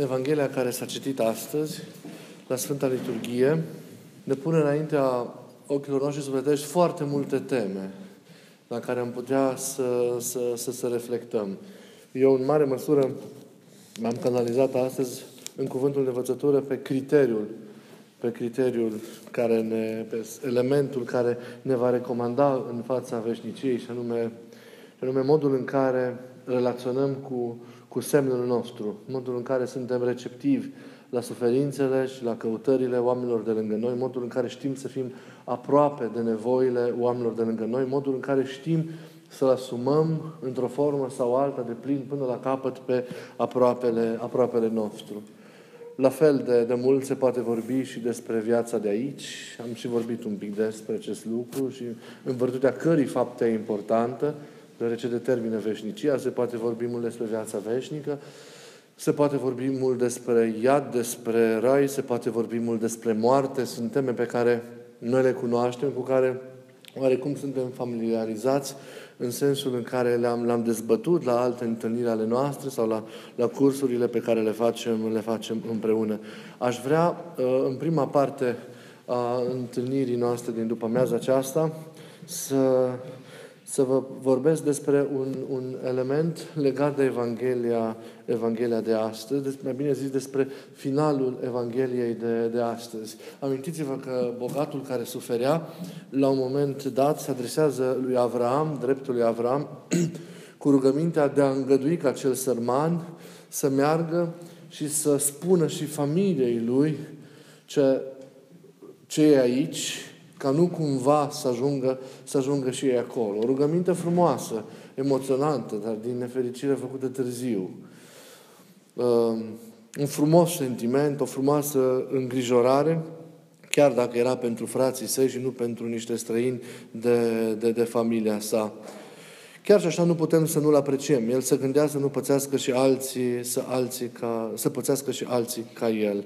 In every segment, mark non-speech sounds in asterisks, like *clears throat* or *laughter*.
Evanghelia care s-a citit astăzi, la Sfânta Liturghie, ne pune înaintea ochilor noștri sufletești foarte multe teme la care am putea să, să, să, să reflectăm. Eu, în mare măsură, m-am canalizat astăzi în cuvântul de învățătură pe criteriul pe criteriul care ne, pe elementul care ne va recomanda în fața veșniciei și anume, și anume modul în care relaționăm cu, cu semnul nostru, modul în care suntem receptivi la suferințele și la căutările oamenilor de lângă noi, modul în care știm să fim aproape de nevoile oamenilor de lângă noi, modul în care știm să-L asumăm într-o formă sau alta de plin până la capăt pe aproapele, aproapele nostru. La fel de, de mult se poate vorbi și despre viața de aici. Am și vorbit un pic despre acest lucru și în virtutea cărei fapte e importantă, deoarece determină veșnicia, se poate vorbi mult despre viața veșnică, se poate vorbi mult despre iad, despre rai, se poate vorbi mult despre moarte. Sunt teme pe care noi le cunoaștem, cu care oarecum suntem familiarizați în sensul în care le-am, le-am dezbătut la alte întâlniri ale noastre sau la, la cursurile pe care le facem, le facem împreună. Aș vrea, uh, în prima parte a întâlnirii noastre din după amiaza aceasta, să să vă vorbesc despre un, un element legat de Evanghelia, Evanghelia de astăzi, despre, mai bine zis despre finalul Evangheliei de, de astăzi. Amintiți-vă că bogatul care suferea, la un moment dat, se adresează lui Avram, dreptul lui Avram, *clears throat* cu rugămintea de a îngădui ca cel sărman să meargă și să spună și familiei lui ce, ce e aici, ca nu cumva să ajungă, să ajungă și ei acolo. O rugăminte frumoasă, emoționantă, dar din nefericire făcută târziu. Uh, un frumos sentiment, o frumoasă îngrijorare, chiar dacă era pentru frații săi și nu pentru niște străini de, de, de familia sa. Chiar și așa nu putem să nu-l apreciem. El să gândea să nu pățească și alții, să, alții ca, să pățească și alții ca el.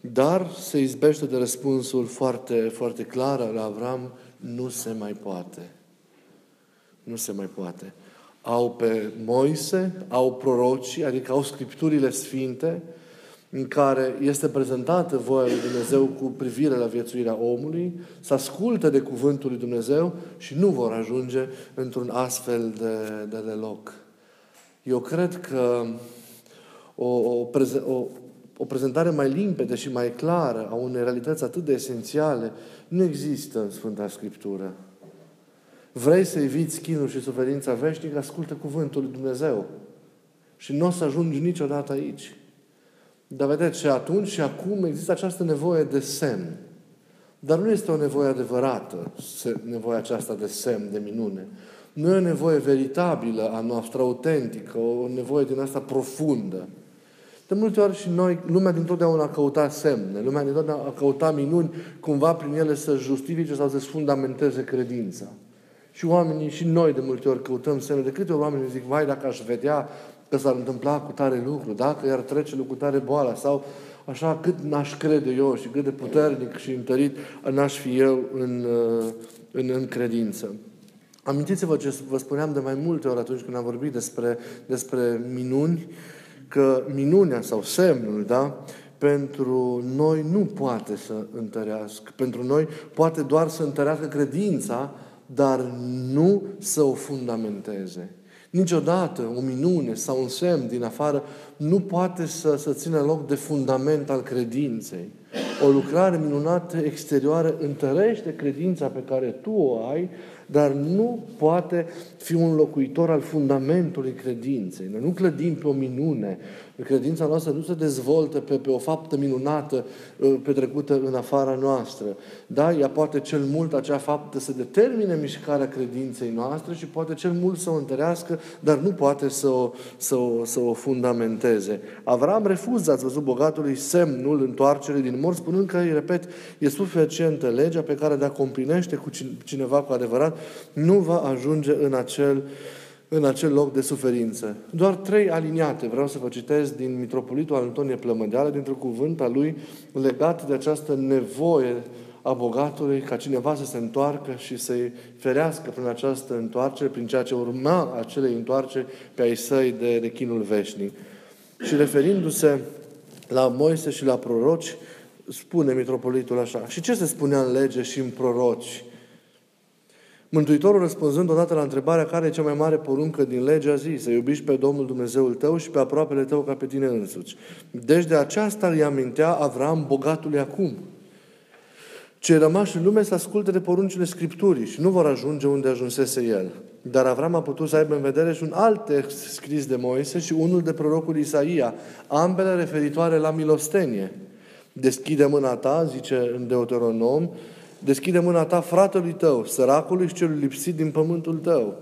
Dar se izbește de răspunsul foarte, foarte clar al Avram, nu se mai poate. Nu se mai poate. Au pe Moise, au prorocii, adică au scripturile sfinte, în care este prezentată voia lui Dumnezeu cu privire la viețuirea omului, să asculte de cuvântul lui Dumnezeu și nu vor ajunge într-un astfel de, de, de loc. Eu cred că o, o, o, o prezentare mai limpede și mai clară a unei realități atât de esențiale nu există în Sfânta Scriptură. Vrei să eviți chinul și suferința veșnică, ascultă cuvântul lui Dumnezeu. Și nu o să ajungi niciodată aici. Dar vedeți, și atunci și acum există această nevoie de semn. Dar nu este o nevoie adevărată, nevoia aceasta de semn, de minune. Nu e o nevoie veritabilă a noastră, autentică, o nevoie din asta profundă. De multe ori și noi, lumea din totdeauna a căutat semne, lumea din totdeauna a căutat minuni, cumva prin ele să justifice sau să-și fundamenteze credința. Și oamenii, și noi de multe ori căutăm semne. De câte ori oamenii zic, vai, dacă aș vedea că s-ar întâmpla cu tare lucru, dacă i-ar trece cu tare boala, sau așa cât n-aș crede eu și cât de puternic și întărit n-aș fi eu în, în, în credință. Amintiți-vă ce vă spuneam de mai multe ori atunci când am vorbit despre, despre minuni, că minunea sau semnul, da, pentru noi nu poate să întărească. Pentru noi poate doar să întărească credința, dar nu să o fundamenteze. Niciodată o minune sau un semn din afară nu poate să, să țină loc de fundament al credinței. O lucrare minunată exterioară întărește credința pe care tu o ai, dar nu poate fi un locuitor al fundamentului credinței. Noi nu clădim pe o minune. Credința noastră nu se dezvoltă pe, pe o faptă minunată uh, petrecută în afara noastră. Da? Ea poate cel mult, acea faptă, să determine mișcarea credinței noastre și poate cel mult să o întărească, dar nu poate să o, să o, să o fundamenteze. Avram refuză, ați văzut, bogatului semnul întoarcerii din morți, spunând că, îi repet, e suficientă legea pe care dacă o împlinește cu cineva cu adevărat, nu va ajunge în acel, în acel loc de suferință. Doar trei aliniate vreau să vă citesc din Mitropolitul Antonie Plămădeală, dintr-un cuvânt al lui legat de această nevoie a bogatului ca cineva să se întoarcă și să-i ferească prin această întoarcere, prin ceea ce urma acelei întoarceri pe ai săi de, de chinul veșnic. Și referindu-se la Moise și la proroci, spune mitropolitul așa. Și ce se spunea în lege și în proroci? Mântuitorul răspunzând odată la întrebarea care e cea mai mare poruncă din lege a zis, să iubiști pe Domnul Dumnezeul tău și pe aproapele tău ca pe tine însuți. Deci de aceasta îi amintea Avram bogatului acum. Cei rămași în lume să asculte de poruncile Scripturii și nu vor ajunge unde ajunsese el. Dar Avram a putut să aibă în vedere și un alt text scris de Moise și unul de prorocul Isaia, ambele referitoare la milostenie. Deschide mâna ta, zice în Deuteronom, deschide mâna ta fratelui tău, săracului și celui lipsit din pământul tău.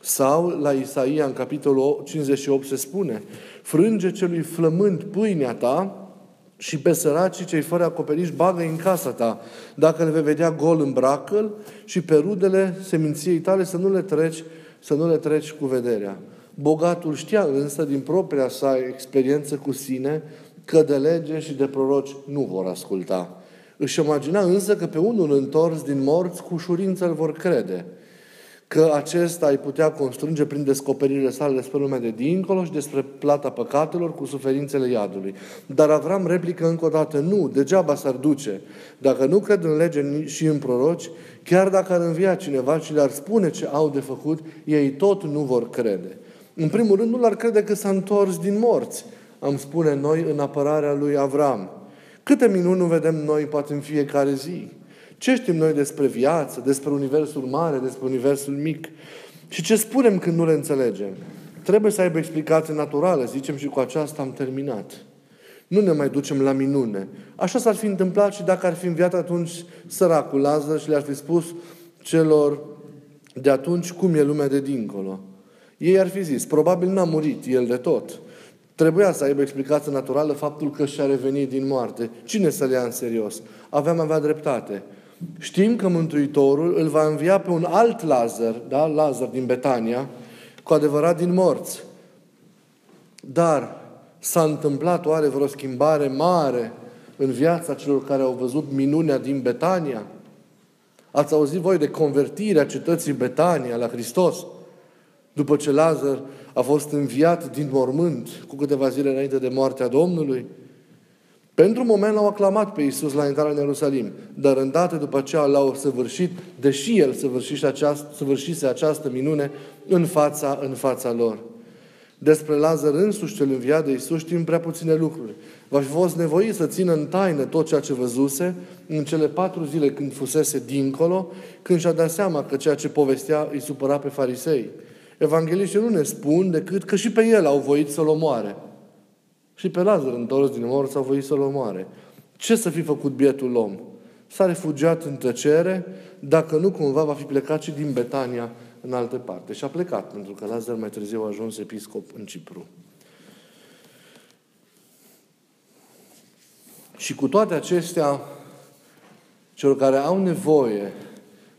Sau, la Isaia, în capitolul 58, se spune, frânge celui flământ pâinea ta și pe săracii cei fără acoperiș bagă în casa ta. Dacă le vei vedea gol, îmbracă și pe rudele seminției tale să nu le treci, să nu le treci cu vederea. Bogatul știa însă din propria sa experiență cu sine că de lege și de proroci nu vor asculta. Își imagina însă că pe unul întors din morți cu ușurință îl vor crede că acesta ai putea constrânge prin descoperirile sale despre lumea de dincolo și despre plata păcatelor cu suferințele iadului. Dar Avram replică încă o dată, nu, degeaba s-ar duce. Dacă nu cred în lege și în proroci, chiar dacă ar învia cineva și le-ar spune ce au de făcut, ei tot nu vor crede. În primul rând, nu l-ar crede că s-a întors din morți, am spune noi în apărarea lui Avram. Câte minuni nu vedem noi, poate în fiecare zi. Ce știm noi despre viață, despre universul mare, despre universul mic? Și ce spunem când nu le înțelegem? Trebuie să aibă explicație naturală, zicem și cu aceasta am terminat. Nu ne mai ducem la minune. Așa s-ar fi întâmplat și dacă ar fi înviat atunci săracul Lazar și le-ar fi spus celor de atunci cum e lumea de dincolo. Ei ar fi zis, probabil n-a murit el de tot. Trebuia să aibă explicație naturală faptul că și-a revenit din moarte. Cine să le ia în serios? Aveam avea dreptate. Știm că Mântuitorul îl va învia pe un alt Lazar, da? Lazar din Betania, cu adevărat din morți. Dar s-a întâmplat oare vreo schimbare mare în viața celor care au văzut minunea din Betania? Ați auzit voi de convertirea cetății Betania la Hristos? După ce Lazar a fost înviat din mormânt cu câteva zile înainte de moartea Domnului? Pentru un moment l-au aclamat pe Iisus la intrarea în Ierusalim, dar îndată după aceea l-au săvârșit, deși El săvârșise această, săvârșise această minune în fața, în fața lor. Despre Lazar însuși cel înviat de Iisus știm prea puține lucruri. Va fi fost nevoit să țină în taină tot ceea ce văzuse în cele patru zile când fusese dincolo, când și-a dat seama că ceea ce povestea îi supăra pe farisei. Evangeliștii nu ne spun decât că și pe el au voit să-l omoare. Și pe Lazar, întors din morți, au voit să-l omoare. Ce să fi făcut bietul om? S-a refugiat în tăcere, dacă nu cumva va fi plecat și din Betania în altă parte. Și a plecat, pentru că Lazar mai târziu a ajuns episcop în Cipru. Și cu toate acestea, celor care au nevoie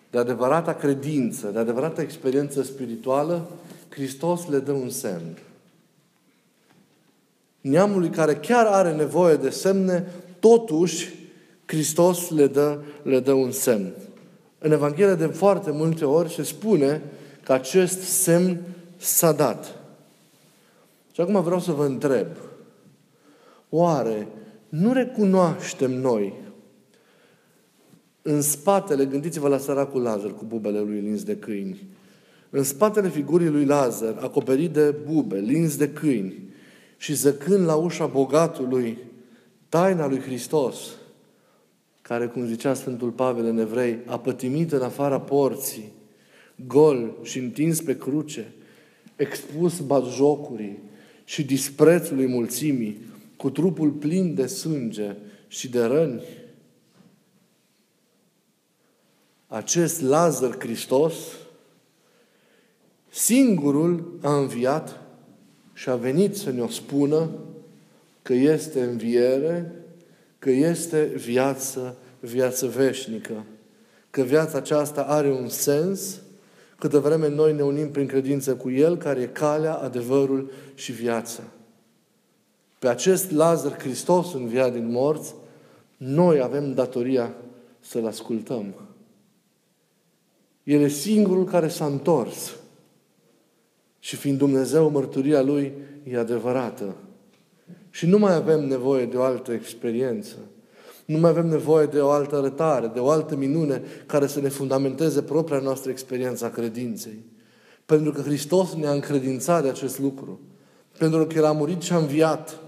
de adevărata credință, de adevărata experiență spirituală, Hristos le dă un semn neamului care chiar are nevoie de semne, totuși Hristos le dă, le dă un semn. În Evanghelie de foarte multe ori se spune că acest semn s-a dat. Și acum vreau să vă întreb, oare nu recunoaștem noi în spatele, gândiți-vă la săracul Lazar cu bubele lui lins de câini, în spatele figurii lui Lazar, acoperit de bube, lins de câini, și zăcând la ușa bogatului taina lui Hristos, care, cum zicea Sfântul Pavel în Evrei, a pătimit în afara porții, gol și întins pe cruce, expus batjocurii și disprețului mulțimii, cu trupul plin de sânge și de răni. Acest Lazar Hristos, singurul a înviat și a venit să ne-o spună că este înviere, că este viață, viață veșnică. Că viața aceasta are un sens câtă vreme noi ne unim prin credință cu El, care e calea, adevărul și viața. Pe acest Lazar Hristos înviat din morți, noi avem datoria să-L ascultăm. El e singurul care s-a întors. Și fiind Dumnezeu, mărturia Lui e adevărată. Și nu mai avem nevoie de o altă experiență. Nu mai avem nevoie de o altă arătare, de o altă minune care să ne fundamenteze propria noastră experiență a credinței. Pentru că Hristos ne-a încredințat de acest lucru. Pentru că El a murit și a înviat.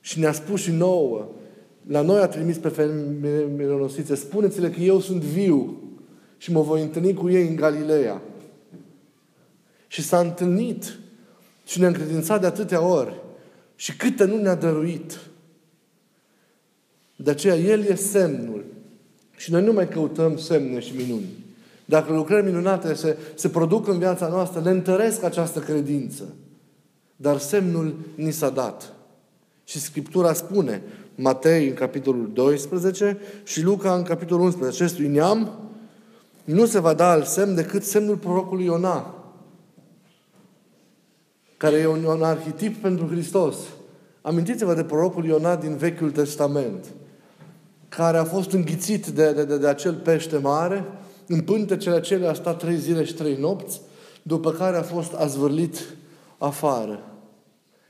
Și ne-a spus și nouă, la noi a trimis pe femeile mironosițe, spuneți-le că eu sunt viu și mă voi întâlni cu ei în Galileea. Și s-a întâlnit și ne-a încredințat de atâtea ori. Și câte nu ne-a dăruit. De aceea El e semnul. Și noi nu mai căutăm semne și minuni. Dacă lucrări minunate se, se produc în viața noastră, ne întăresc această credință. Dar semnul ni s-a dat. Și Scriptura spune, Matei în capitolul 12 și Luca în capitolul 11, acestui neam nu se va da alt semn decât semnul prorocului Iona, care e un, un arhetip pentru Hristos. Amintiți-vă de prorocul Iona din Vechiul Testament, care a fost înghițit de, de, de, de acel pește mare, în pântecele acelea a stat trei zile și trei nopți, după care a fost azvârlit afară.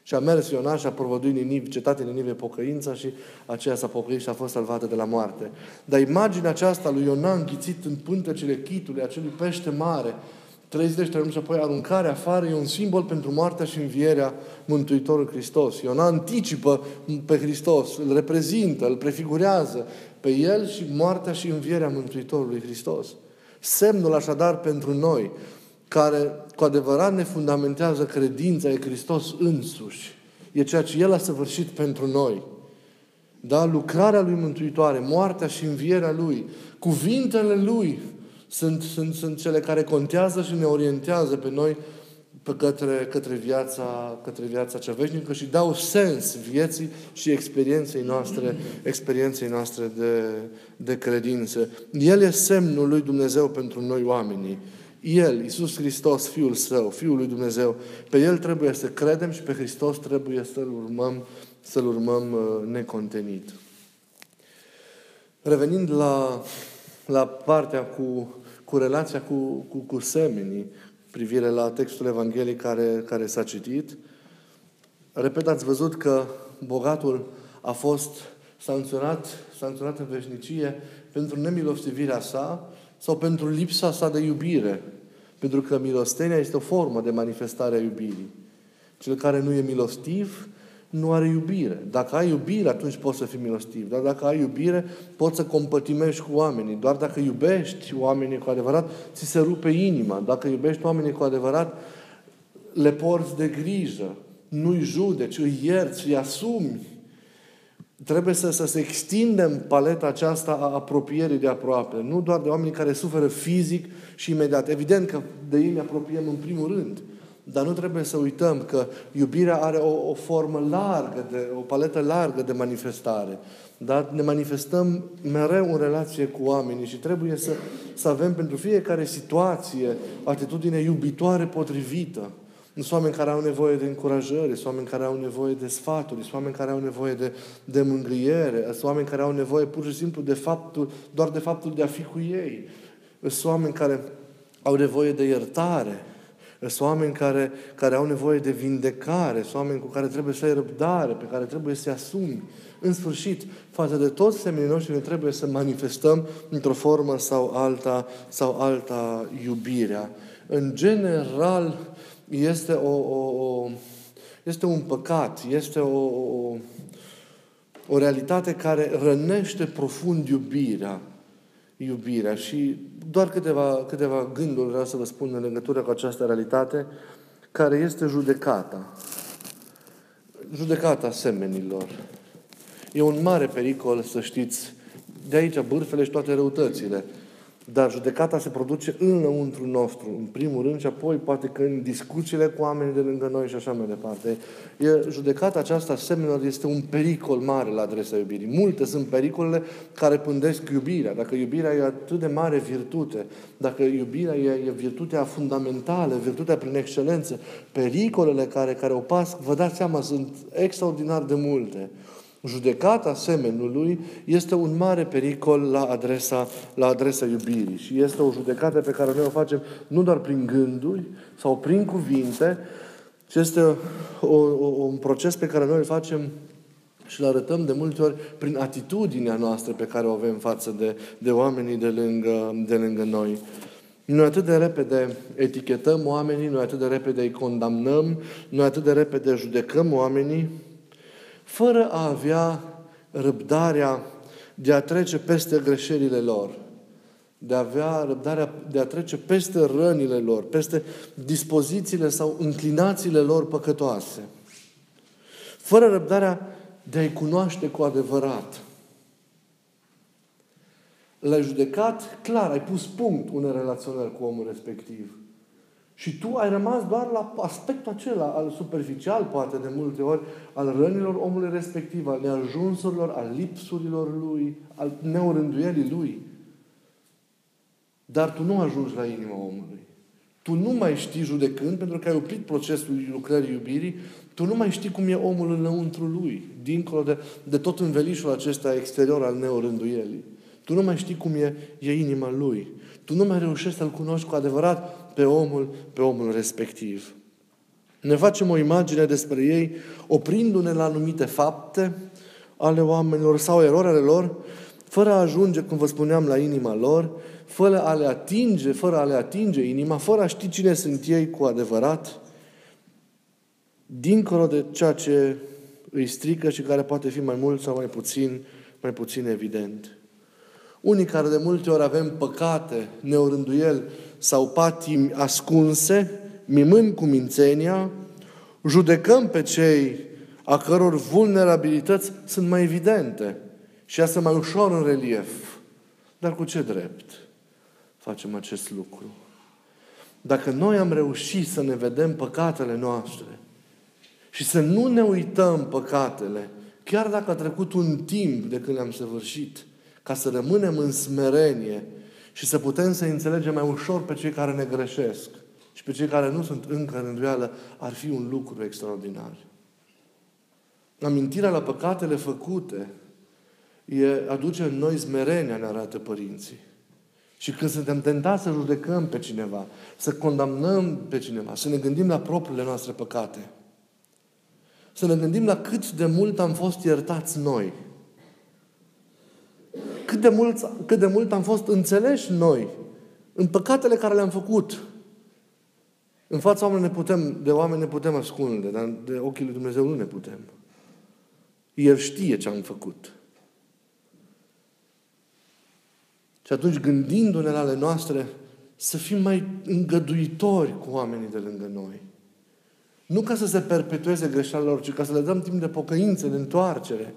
Și a mers Ionaș și a provăduit Ninive, cetatea Ninive pocăința și aceea s-a pocăit și a fost salvată de la moarte. Dar imaginea aceasta lui Iona înghițit în pântecele chitului, acelui pește mare, trei zile și și apoi aruncarea afară, e un simbol pentru moartea și învierea Mântuitorului Hristos. Iona anticipă pe Hristos, îl reprezintă, îl prefigurează pe El și moartea și învierea Mântuitorului Hristos. Semnul așadar pentru noi, care cu adevărat ne fundamentează credința, e Hristos însuși. E ceea ce El a săvârșit pentru noi. Da? Lucrarea Lui Mântuitoare, moartea și învierea Lui, cuvintele Lui sunt, sunt, sunt cele care contează și ne orientează pe noi pe către, către, viața, către viața cea veșnică și dau sens vieții și experienței noastre, experienței noastre de, de credință. El e semnul lui Dumnezeu pentru noi oamenii. El, Iisus Hristos, Fiul Său, Fiul lui Dumnezeu, pe El trebuie să credem și pe Hristos trebuie să-L urmăm, să-L urmăm uh, necontenit. Revenind la, la partea cu, cu relația cu, cu, cu semenii, privire la textul Evangheliei care, care s-a citit, repet, ați văzut că bogatul a fost sancționat, sancționat în veșnicie pentru nemilostivirea sa sau pentru lipsa sa de iubire. Pentru că milostenia este o formă de manifestare a iubirii. Cel care nu e milostiv nu are iubire. Dacă ai iubire, atunci poți să fii milostiv. Dar dacă ai iubire, poți să compătimești cu oamenii. Doar dacă iubești oamenii cu adevărat, ți se rupe inima. Dacă iubești oamenii cu adevărat, le porți de grijă. Nu-i judeci, îi ierți, îi asumi. Trebuie să, să se extindem paleta aceasta a apropierii de aproape. Nu doar de oamenii care suferă fizic și imediat. Evident că de ei ne apropiem în primul rând. Dar nu trebuie să uităm că iubirea are o, o formă largă, de, o paletă largă de manifestare. Dar ne manifestăm mereu în relație cu oamenii și trebuie să, să avem pentru fiecare situație o atitudine iubitoare potrivită. Sunt oameni care au nevoie de încurajare, sunt oameni care au nevoie de sfaturi, sunt oameni care au nevoie de, de mângâiere, sunt oameni care au nevoie pur și simplu de faptul, doar de faptul de a fi cu ei. Sunt oameni care au nevoie de iertare, sunt oameni care, care au nevoie de vindecare, sunt oameni cu care trebuie să ai răbdare, pe care trebuie să-i asumi. În sfârșit, față de toți semenii noștri, ne trebuie să manifestăm într-o formă sau alta, sau alta iubirea. În general, este, o, o, o, este un păcat, este o, o, o realitate care rănește profund iubirea iubirea. Și doar câteva, câteva gânduri vreau să vă spun în legătură cu această realitate, care este judecata. Judecata semenilor. E un mare pericol, să știți, de aici bârfele și toate răutățile. Dar judecata se produce înăuntru nostru, în primul rând, și apoi poate că în discuțiile cu oamenii de lângă noi și așa mai departe. E, judecata aceasta asemenea este un pericol mare la adresa iubirii. Multe sunt pericolele care pândesc iubirea. Dacă iubirea e atât de mare virtute, dacă iubirea e, e virtutea fundamentală, virtutea prin excelență, pericolele care, care o pasc, vă dați seama, sunt extraordinar de multe judecata semenului este un mare pericol la adresa, la adresa iubirii. Și este o judecată pe care noi o facem nu doar prin gânduri sau prin cuvinte, Și este o, o, un proces pe care noi îl facem și îl arătăm de multe ori prin atitudinea noastră pe care o avem față de, de oamenii de lângă, de lângă noi. Noi atât de repede etichetăm oamenii, noi atât de repede îi condamnăm, noi atât de repede judecăm oamenii, fără a avea răbdarea de a trece peste greșelile lor, de a avea răbdarea de a trece peste rănile lor, peste dispozițiile sau înclinațiile lor păcătoase. Fără răbdarea de a-i cunoaște cu adevărat. L-ai judecat, clar, ai pus punct unei relaționări cu omul respectiv. Și tu ai rămas doar la aspectul acela, al superficial, poate de multe ori, al rănilor omului respectiv, al neajunsurilor, al lipsurilor lui, al neorânduielii lui. Dar tu nu ajungi la inima omului. Tu nu mai știi judecând, pentru că ai oprit procesul lucrării iubirii, tu nu mai știi cum e omul înăuntru lui, dincolo de, de tot învelișul acesta exterior al neorânduielii. Tu nu mai știi cum e, e inima lui. Tu nu mai reușești să-l cunoști cu adevărat pe omul, pe omul respectiv. Ne facem o imagine despre ei oprindu-ne la anumite fapte ale oamenilor sau erori ale lor, fără a ajunge, cum vă spuneam, la inima lor, fără a le atinge, fără a le atinge inima, fără a ști cine sunt ei cu adevărat, dincolo de ceea ce îi strică și care poate fi mai mult sau mai puțin, mai puțin evident. Unii care de multe ori avem păcate, neorânduiel sau patimi ascunse, mimând cu mințenia, judecăm pe cei a căror vulnerabilități sunt mai evidente și iasă mai ușor în relief. Dar cu ce drept facem acest lucru? Dacă noi am reușit să ne vedem păcatele noastre și să nu ne uităm păcatele, chiar dacă a trecut un timp de când le-am săvârșit, ca să rămânem în smerenie și să putem să înțelegem mai ușor pe cei care ne greșesc și pe cei care nu sunt încă în îndoială, ar fi un lucru extraordinar. Amintirea la păcatele făcute e, aduce în noi smerenia, ne arată părinții. Și când suntem tentați să judecăm pe cineva, să condamnăm pe cineva, să ne gândim la propriile noastre păcate, să ne gândim la cât de mult am fost iertați noi – cât de mult, cât de mult am fost înțeleși noi în păcatele care le-am făcut. În fața oamenilor ne putem, de oameni ne putem ascunde, dar de ochii lui Dumnezeu nu ne putem. El știe ce am făcut. Și atunci, gândindu-ne la ale noastre, să fim mai îngăduitori cu oamenii de lângă noi. Nu ca să se perpetueze greșelile lor, ci ca să le dăm timp de pocăință, de întoarcere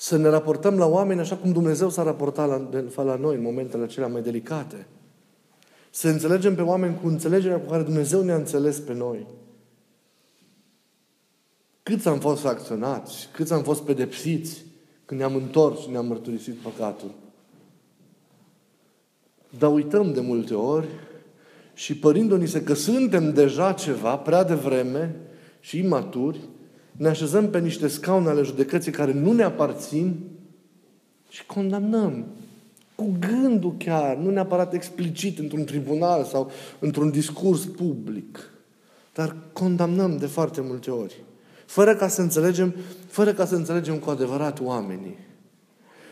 să ne raportăm la oameni așa cum Dumnezeu s-a raportat la, la noi în momentele acelea mai delicate. Să înțelegem pe oameni cu înțelegerea cu care Dumnezeu ne-a înțeles pe noi. Câți am fost acționați, câți am fost pedepsiți când ne-am întors și ne-am mărturisit păcatul. Dar uităm de multe ori și părindu-ni se că suntem deja ceva prea devreme și imaturi, ne așezăm pe niște scaune ale judecății care nu ne aparțin și condamnăm. Cu gândul chiar, nu neapărat explicit într-un tribunal sau într-un discurs public. Dar condamnăm de foarte multe ori. Fără ca să înțelegem, fără ca să înțelegem cu adevărat oamenii.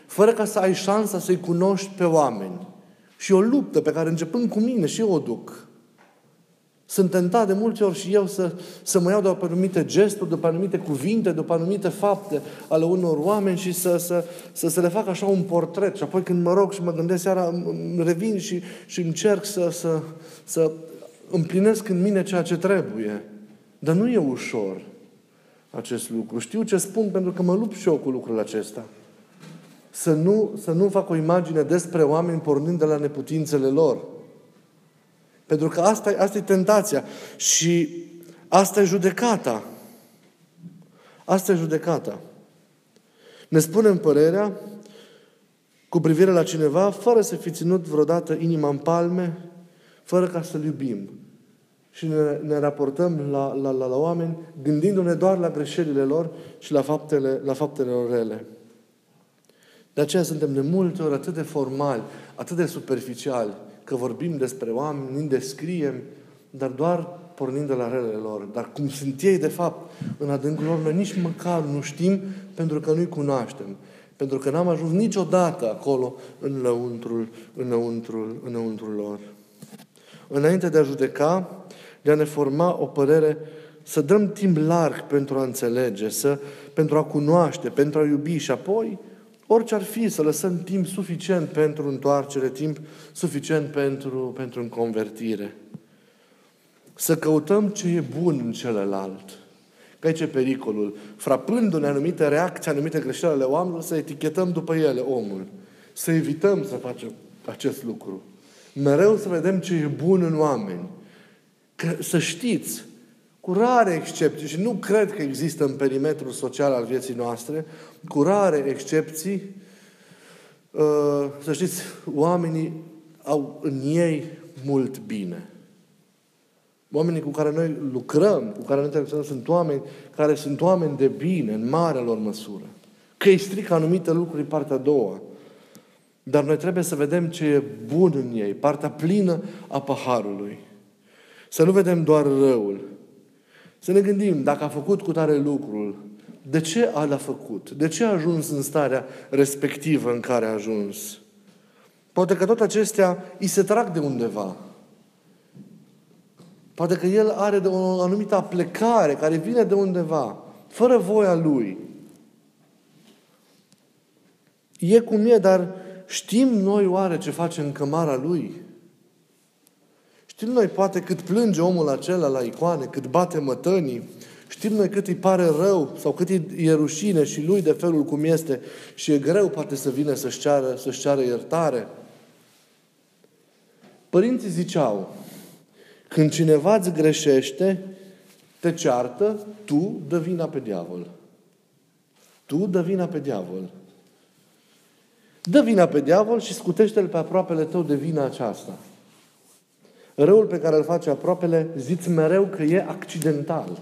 Fără ca să ai șansa să-i cunoști pe oameni. Și o luptă pe care începând cu mine și eu o duc. Sunt tentat de multe ori și eu să, să mă iau după anumite gesturi, după anumite cuvinte, după anumite fapte ale unor oameni și să, să, să, să le fac așa un portret. Și apoi când mă rog și mă gândesc seara, revin și, și încerc să, să, să împlinesc în mine ceea ce trebuie. Dar nu e ușor acest lucru. Știu ce spun pentru că mă lupt și eu cu lucrul acesta. Să nu, să nu fac o imagine despre oameni pornind de la neputințele lor pentru că asta, asta e tentația. Și asta e judecata. Asta e judecata. Ne spunem părerea cu privire la cineva, fără să fi ținut vreodată inima în palme, fără ca să-l iubim. Și ne, ne raportăm la, la, la, la oameni gândindu-ne doar la greșelile lor și la faptele, la faptele lor rele. De aceea suntem de multe ori atât de formali, atât de superficiali, că vorbim despre oameni, îi descriem, dar doar pornind de la relele lor. Dar cum sunt ei, de fapt, în adâncul lor, noi nici măcar nu știm pentru că nu-i cunoaștem. Pentru că n-am ajuns niciodată acolo în lăuntrul, în lăuntrul, în lăuntrul lor. Înainte de a judeca, de a ne forma o părere, să dăm timp larg pentru a înțelege, să, pentru a cunoaște, pentru a iubi și apoi, orice ar fi, să lăsăm timp suficient pentru întoarcere, timp suficient pentru, pentru înconvertire. Să căutăm ce e bun în celălalt. Că aici e pericolul. Frapându-ne anumite reacții, anumite greșeli ale oamenilor, să etichetăm după ele omul. Să evităm să facem acest lucru. Mereu să vedem ce e bun în oameni. Că, să știți, cu rare excepții, și nu cred că există în perimetrul social al vieții noastre, cu rare excepții, uh, să știți, oamenii au în ei mult bine. Oamenii cu care noi lucrăm, cu care noi interacționăm, sunt oameni care sunt oameni de bine, în marea lor măsură. Că îi strică anumite lucruri partea a doua. Dar noi trebuie să vedem ce e bun în ei, partea plină a paharului. Să nu vedem doar răul. Să ne gândim, dacă a făcut cu tare lucrul, de ce a l-a făcut? De ce a ajuns în starea respectivă în care a ajuns? Poate că tot acestea îi se trag de undeva. Poate că el are de o anumită aplecare care vine de undeva, fără voia lui. E cum e, dar știm noi oare ce face în cămara lui? Știm noi poate cât plânge omul acela la icoane, cât bate mătănii, știm noi cât îi pare rău sau cât e rușine și lui de felul cum este și e greu poate să vină să-și ceară, să-și ceară iertare. Părinții ziceau, când cineva îți greșește, te ceartă, tu dă vina pe diavol. Tu dă vina pe diavol. Dă vina pe diavol și scutește-l pe aproapele tău de vina aceasta. Răul pe care îl face aproapele, ziți mereu că e accidental.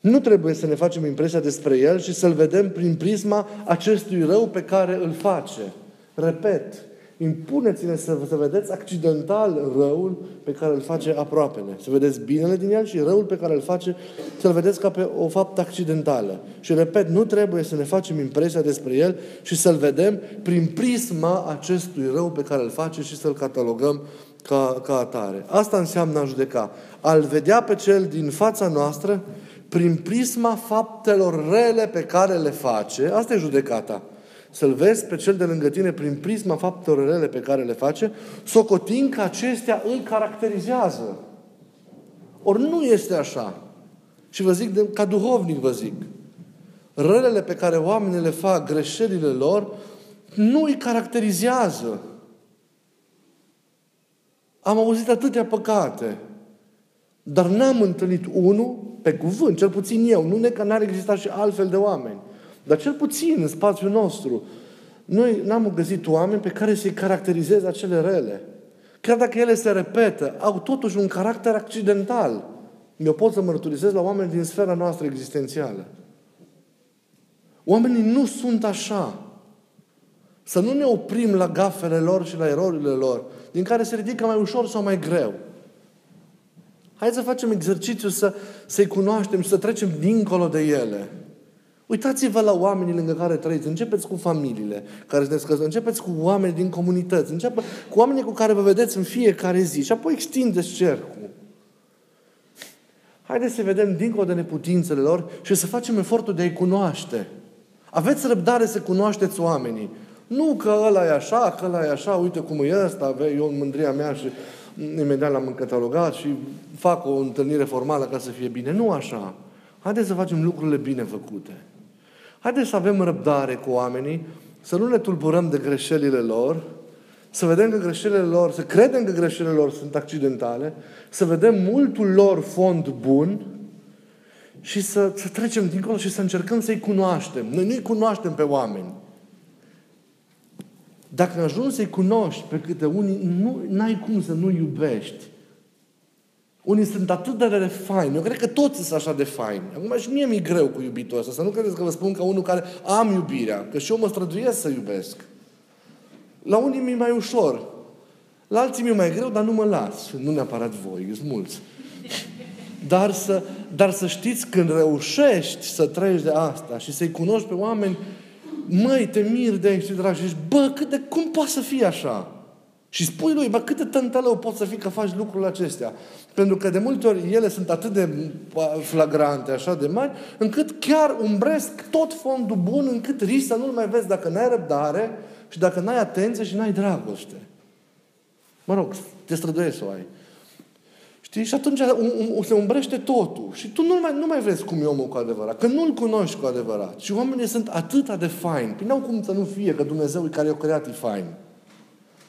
Nu trebuie să ne facem impresia despre el și să-l vedem prin prisma acestui rău pe care îl face. Repet, impuneți-ne să, să vedeți accidental răul pe care îl face aproapele. Să vedeți binele din el și răul pe care îl face, să-l vedeți ca pe o faptă accidentală. Și repet, nu trebuie să ne facem impresia despre el și să-l vedem prin prisma acestui rău pe care îl face și să-l catalogăm ca, ca atare. Asta înseamnă a judeca. Al vedea pe cel din fața noastră prin prisma faptelor rele pe care le face, asta e judecata să-l vezi pe cel de lângă tine prin prisma faptelor rele pe care le face, socotind că acestea îl caracterizează. Ori nu este așa. Și vă zic, de, ca duhovnic vă zic, relele pe care oamenii le fac, greșelile lor, nu îi caracterizează. Am auzit atâtea păcate, dar n-am întâlnit unul pe cuvânt, cel puțin eu, nu ne că n-ar exista și altfel de oameni dar cel puțin în spațiul nostru, noi n-am găsit oameni pe care să-i caracterizeze acele rele. Chiar dacă ele se repetă, au totuși un caracter accidental. Eu pot să mărturisez la oameni din sfera noastră existențială. Oamenii nu sunt așa. Să nu ne oprim la gafele lor și la erorile lor, din care se ridică mai ușor sau mai greu. Hai să facem exercițiu să, să-i cunoaștem și să trecem dincolo de ele. Uitați-vă la oamenii lângă care trăiți. Începeți cu familiile care se scăză. Începeți cu oameni din comunități. Începeți cu oamenii cu care vă vedeți în fiecare zi. Și apoi extindeți cercul. Haideți să vedem dincolo de neputințele lor și să facem efortul de a-i cunoaște. Aveți răbdare să cunoașteți oamenii. Nu că ăla e așa, că ăla e așa, uite cum e ăsta, eu în mândria mea și imediat l-am catalogat și fac o întâlnire formală ca să fie bine. Nu așa. Haideți să facem lucrurile bine făcute. Haideți să avem răbdare cu oamenii, să nu ne tulburăm de greșelile lor, să vedem că greșelile lor, să credem că greșelile lor sunt accidentale, să vedem multul lor fond bun și să, să trecem dincolo și să încercăm să-i cunoaștem. Noi nu-i cunoaștem pe oameni. Dacă ajungi să-i cunoști pe câte unii, nu ai cum să nu iubești. Unii sunt atât de faini. Eu cred că toți sunt așa de faini. Acum și mie mi-e greu cu iubitul ăsta. Să nu credeți că vă spun ca unul care am iubirea. Că și eu mă străduiesc să iubesc. La unii mi-e mai ușor. La alții mi-e mai greu, dar nu mă las. Nu neapărat voi, sunt mulți. Dar să, dar să știți, când reușești să trăiești de asta și să-i cunoști pe oameni, măi, te miri de aici, dragi, și zici, bă, cât de, cum poate să fie așa? Și spui lui, bă, cât de tântălău poți să fii că faci lucrurile acestea? Pentru că de multe ori ele sunt atât de flagrante, așa de mari, încât chiar umbresc tot fondul bun, încât risci să nu-l mai vezi dacă n-ai răbdare și dacă n-ai atenție și n-ai dragoste. Mă rog, te străduiești să o ai. Știi? Și atunci se umbrește totul. Și tu nu mai, nu mai vezi cum e omul cu adevărat. Că nu-l cunoști cu adevărat. Și oamenii sunt atât de faini. Păi n-au cum să nu fie, că Dumnezeu care i-a creat e fain.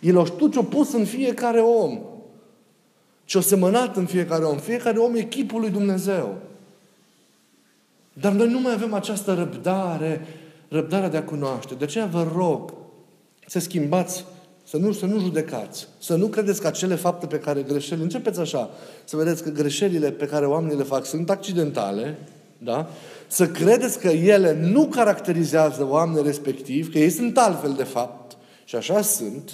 El o știu ce-o pus în fiecare om. Ce-o semănat în fiecare om. Fiecare om e chipul lui Dumnezeu. Dar noi nu mai avem această răbdare, răbdarea de a cunoaște. De aceea vă rog să schimbați să nu, să nu judecați. Să nu credeți că acele fapte pe care greșeli, începeți așa, să vedeți că greșelile pe care oamenii le fac sunt accidentale, da? Să credeți că ele nu caracterizează oamenii respectiv, că ei sunt altfel de fapt, și așa sunt.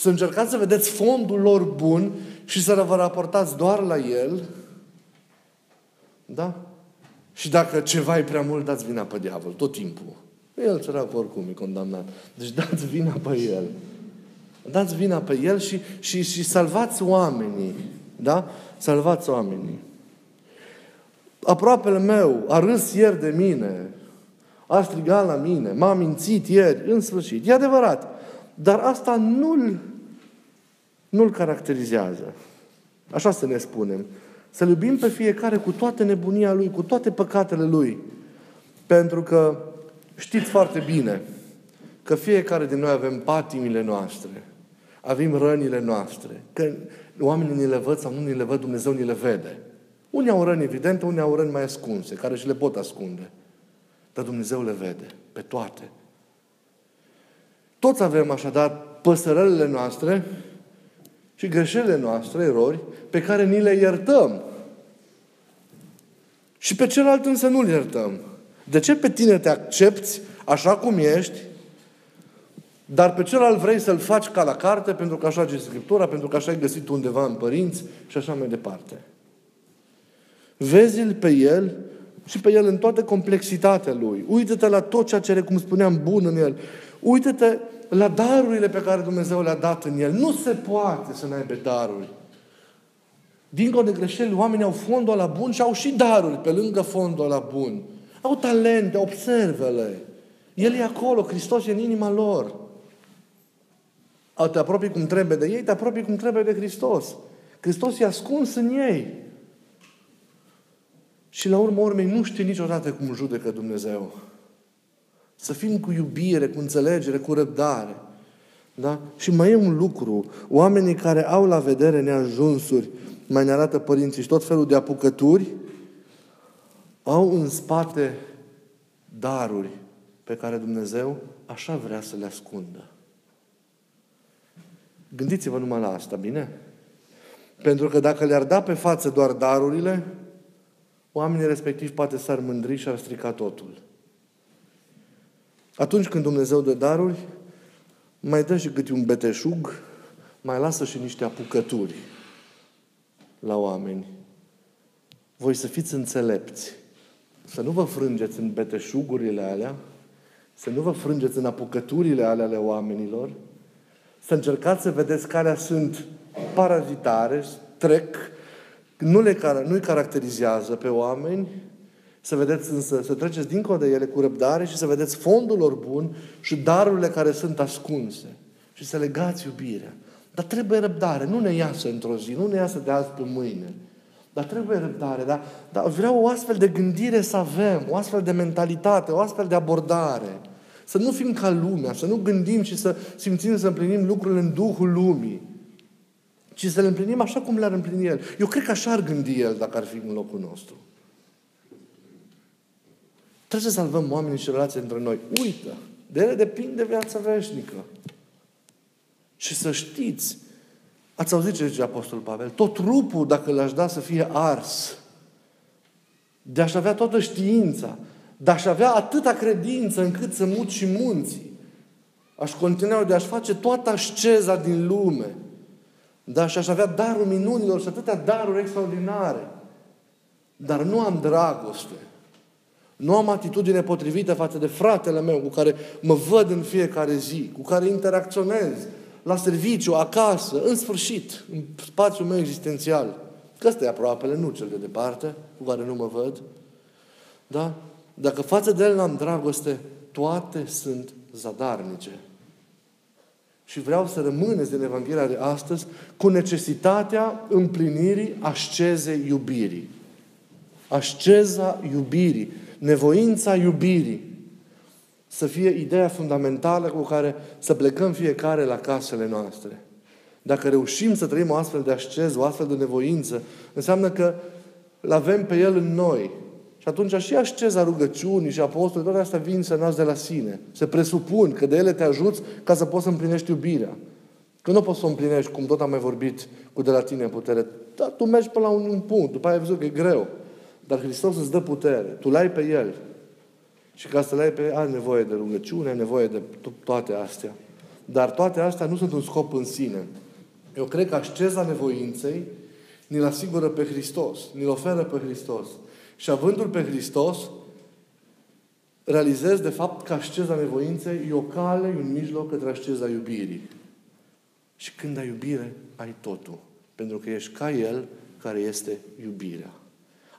Să încercați să vedeți fondul lor bun și să vă raportați doar la el. Da? Și dacă ceva e prea mult, dați vina pe diavol, tot timpul. El sărac oricum e condamnat. Deci dați vina pe el. Dați vina pe el și, și, și salvați oamenii. Da? Salvați oamenii. Aproapele meu a râs ieri de mine, a strigat la mine, m-a mințit ieri, în sfârșit. E adevărat. Dar asta nu-l, nu-l caracterizează. Așa să ne spunem. Să iubim pe fiecare cu toată nebunia lui, cu toate păcatele lui. Pentru că Știți foarte bine că fiecare din noi avem patimile noastre, avem rănile noastre, că oamenii ni le văd sau nu ni le văd, Dumnezeu ni le vede. Unii au răni evidente, unii au răni mai ascunse, care și le pot ascunde. Dar Dumnezeu le vede pe toate. Toți avem așadar păsărările noastre și greșelile noastre, erori, pe care ni le iertăm. Și pe celălalt însă nu le iertăm. De ce pe tine te accepti așa cum ești, dar pe celălalt vrei să-l faci ca la carte, pentru că așa e Scriptura, pentru că așa ai găsit undeva în părinți și așa mai departe. Vezi-l pe el și pe el în toată complexitatea lui. Uită-te la tot ceea ce, cum spuneam, bun în el. Uită-te la darurile pe care Dumnezeu le-a dat în el. Nu se poate să n-aibă daruri. Dincolo de greșeli, oamenii au fondul la bun și au și daruri pe lângă fondul la bun. Au talente, observă-le. El e acolo, Hristos e în inima lor. Au te apropii cum trebuie de ei, te apropii cum trebuie de Hristos. Hristos e ascuns în ei. Și la urmă urmei nu știi niciodată cum judecă Dumnezeu. Să fim cu iubire, cu înțelegere, cu răbdare. Da? Și mai e un lucru. Oamenii care au la vedere neajunsuri, mai ne arată părinții și tot felul de apucături, au în spate daruri pe care Dumnezeu așa vrea să le ascundă. Gândiți-vă numai la asta, bine? Pentru că dacă le-ar da pe față doar darurile, oamenii respectivi poate s-ar mândri și ar strica totul. Atunci când Dumnezeu dă daruri, mai dă și câte un beteșug, mai lasă și niște apucături la oameni. Voi să fiți înțelepți să nu vă frângeți în beteșugurile alea, să nu vă frângeți în apucăturile alea ale oamenilor, să încercați să vedeți care sunt parazitare, trec, nu le, nu-i caracterizează pe oameni, să vedeți însă, să treceți dincolo de ele cu răbdare și să vedeți fondul lor bun și darurile care sunt ascunse. Și să legați iubirea. Dar trebuie răbdare. Nu ne iasă într-o zi, nu ne iasă de azi pe mâine. Dar trebuie răbdare, dar, dar vreau o astfel de gândire să avem, o astfel de mentalitate, o astfel de abordare. Să nu fim ca lumea, să nu gândim și să simțim să împlinim lucrurile în Duhul lumii, ci să le împlinim așa cum le-ar împlini El. Eu cred că așa ar gândi El dacă ar fi în locul nostru. Trebuie să salvăm oamenii și relații între noi. Uită! De ele depinde viața veșnică. Și să știți Ați auzit ce zice Apostolul Pavel? Tot trupul, dacă l-aș da să fie ars, de aș avea toată știința, de aș avea atâta credință încât să mut și munții, Aș continua de aș face toată asceza din lume. Dar și aș avea darul minunilor și atâtea daruri extraordinare. Dar nu am dragoste. Nu am atitudine potrivită față de fratele meu cu care mă văd în fiecare zi, cu care interacționez, la serviciu, acasă, în sfârșit, în spațiul meu existențial. Că ăsta e aproapele, nu cel de departe, cu care nu mă văd. Da? Dacă față de el n-am dragoste, toate sunt zadarnice. Și vreau să rămâneți în Evanghelia de astăzi cu necesitatea împlinirii ascezei iubirii. Asceza iubirii. Nevoința iubirii să fie ideea fundamentală cu care să plecăm fiecare la casele noastre. Dacă reușim să trăim o astfel de asceză, o astfel de nevoință, înseamnă că îl avem pe El în noi. Și atunci și asceza rugăciunii și apostolii, toate astea vin să nasc de la sine. Se presupun că de ele te ajuți ca să poți să împlinești iubirea. Că nu poți să o împlinești, cum tot am mai vorbit cu de la tine în putere. Dar tu mergi până la un, un punct, după aia ai văzut că e greu. Dar Hristos îți dă putere. Tu l-ai pe El. Și ca să le ai pe ai nevoie de rugăciune, ai nevoie de toate astea. Dar toate astea nu sunt un scop în sine. Eu cred că asceza nevoinței ni-l asigură pe Hristos, ni-l oferă pe Hristos. Și avându-l pe Hristos, realizez de fapt că asceza nevoinței e o cale, e un mijloc către asceza iubirii. Și când ai iubire, ai totul. Pentru că ești ca El care este iubirea.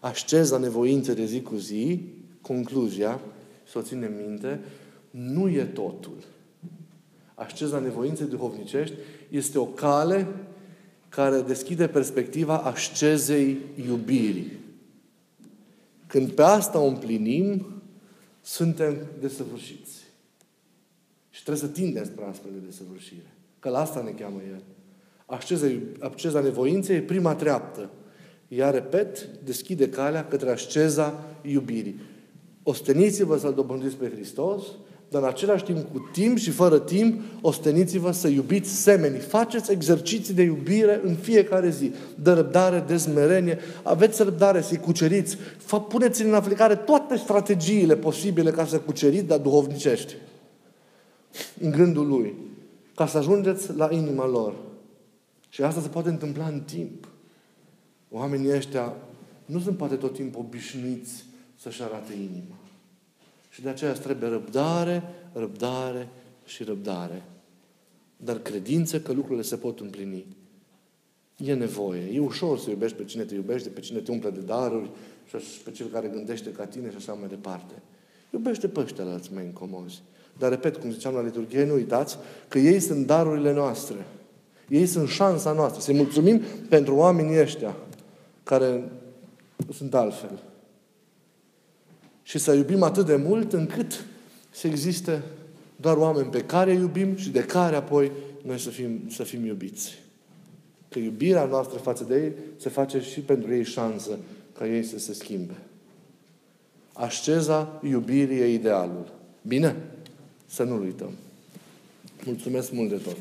Asceza nevoinței de zi cu zi, concluzia, să o ținem minte, nu e totul. Asceza nevoinței duhovnicești este o cale care deschide perspectiva ascezei iubirii. Când pe asta o împlinim, suntem desăvârșiți. Și trebuie să tindem spre astfel de desăvârșire. Că la asta ne cheamă El. Asceza, asceza nevoinței e prima treaptă. Iar, repet, deschide calea către asceza iubirii. Osteniți-vă să-L dobândiți pe Hristos, dar în același timp, cu timp și fără timp, osteniți-vă să iubiți semenii. Faceți exerciții de iubire în fiecare zi. De răbdare, de smerenie. Aveți răbdare să-i cuceriți. Puneți în aplicare toate strategiile posibile ca să cuceriți, dar duhovnicești. În gândul Lui. Ca să ajungeți la inima lor. Și asta se poate întâmpla în timp. Oamenii ăștia nu sunt poate tot timpul obișnuiți să-și arate inima. Și de aceea trebuie răbdare, răbdare și răbdare. Dar credință că lucrurile se pot împlini. E nevoie. E ușor să iubești pe cine te iubește, pe cine te umple de daruri și pe cel care gândește ca tine și așa mai departe. Iubește pe ăștia la alți mai incomozi. Dar, repet, cum ziceam la liturghie, nu uitați că ei sunt darurile noastre. Ei sunt șansa noastră. Să mulțumim pentru oamenii ăștia care sunt altfel și să iubim atât de mult încât să existe doar oameni pe care iubim și de care apoi noi să fim, să fim iubiți. Că iubirea noastră față de ei se face și pentru ei șansă ca ei să se schimbe. Asceza iubirii e idealul. Bine? Să nu-l uităm. Mulțumesc mult de tot!